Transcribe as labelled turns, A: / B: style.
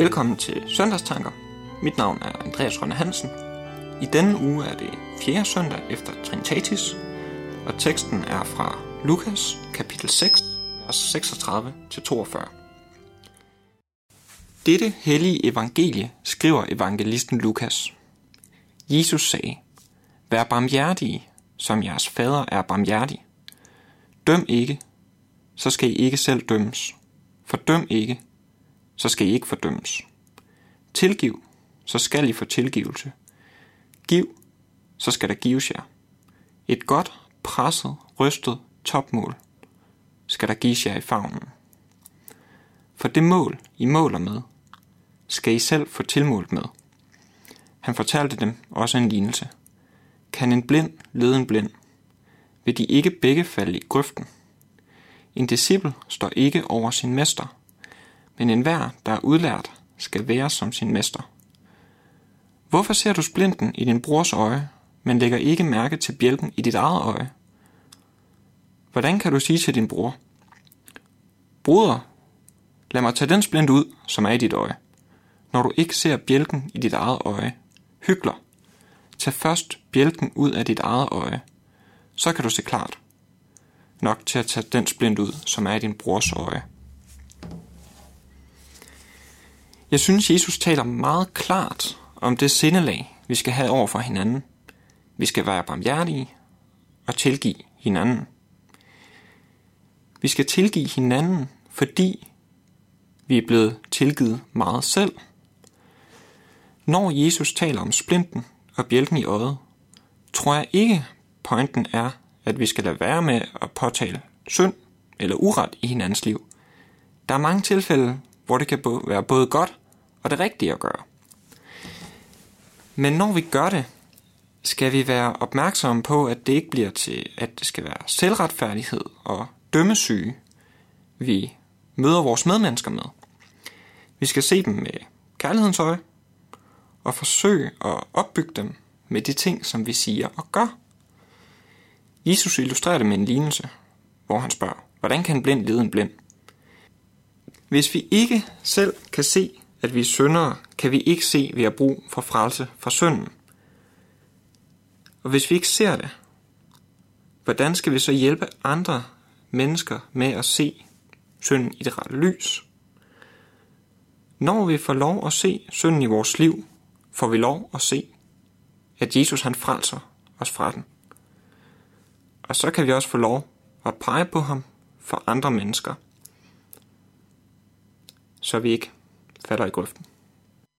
A: Velkommen til Søndagstanker. Mit navn er Andreas Rønne Hansen. I denne uge er det fjerde søndag efter Trinitatis, og teksten er fra Lukas kapitel 6, vers 36-42. Dette hellige evangelie skriver evangelisten Lukas. Jesus sagde, Vær barmhjertige, som jeres fader er barmhjertig. Døm ikke, så skal I ikke selv dømmes. Fordøm ikke, så skal I ikke fordømmes. Tilgiv, så skal I få tilgivelse. Giv, så skal der gives jer. Et godt, presset, rystet topmål skal der gives jer i favnen. For det mål, I måler med, skal I selv få tilmålt med. Han fortalte dem også en lignelse. Kan en blind lede en blind? Vil de ikke begge falde i grøften? En disciple står ikke over sin mester, men enhver, der er udlært, skal være som sin mester. Hvorfor ser du splinten i din brors øje, men lægger ikke mærke til bjælken i dit eget øje? Hvordan kan du sige til din bror, Broder, lad mig tage den splint ud, som er i dit øje. Når du ikke ser bjælken i dit eget øje, hygler, tag først bjælken ud af dit eget øje, så kan du se klart. Nok til at tage den splint ud, som er i din brors øje. Jeg synes, Jesus taler meget klart om det sindelag, vi skal have over for hinanden. Vi skal være barmhjertige og tilgive hinanden. Vi skal tilgive hinanden, fordi vi er blevet tilgivet meget selv. Når Jesus taler om splinten og bjælken i øjet, tror jeg ikke, pointen er, at vi skal lade være med at påtale synd eller uret i hinandens liv. Der er mange tilfælde, hvor det kan være både godt og det rigtige at gøre. Men når vi gør det, skal vi være opmærksomme på, at det ikke bliver til, at det skal være selvretfærdighed og dømmesyge, vi møder vores medmennesker med. Vi skal se dem med kærlighedens øje og forsøge at opbygge dem med de ting, som vi siger og gør. Jesus illustrerer det med en lignelse, hvor han spørger, hvordan kan en blind lede en blind? Hvis vi ikke selv kan se, at vi er syndere, kan vi ikke se, at vi har brug for frelse fra synden. Og hvis vi ikke ser det, hvordan skal vi så hjælpe andre mennesker med at se synden i det rette lys? Når vi får lov at se synden i vores liv, får vi lov at se, at Jesus han frelser os fra den. Og så kan vi også få lov at pege på ham for andre mennesker, så vi ikke falder i grøften.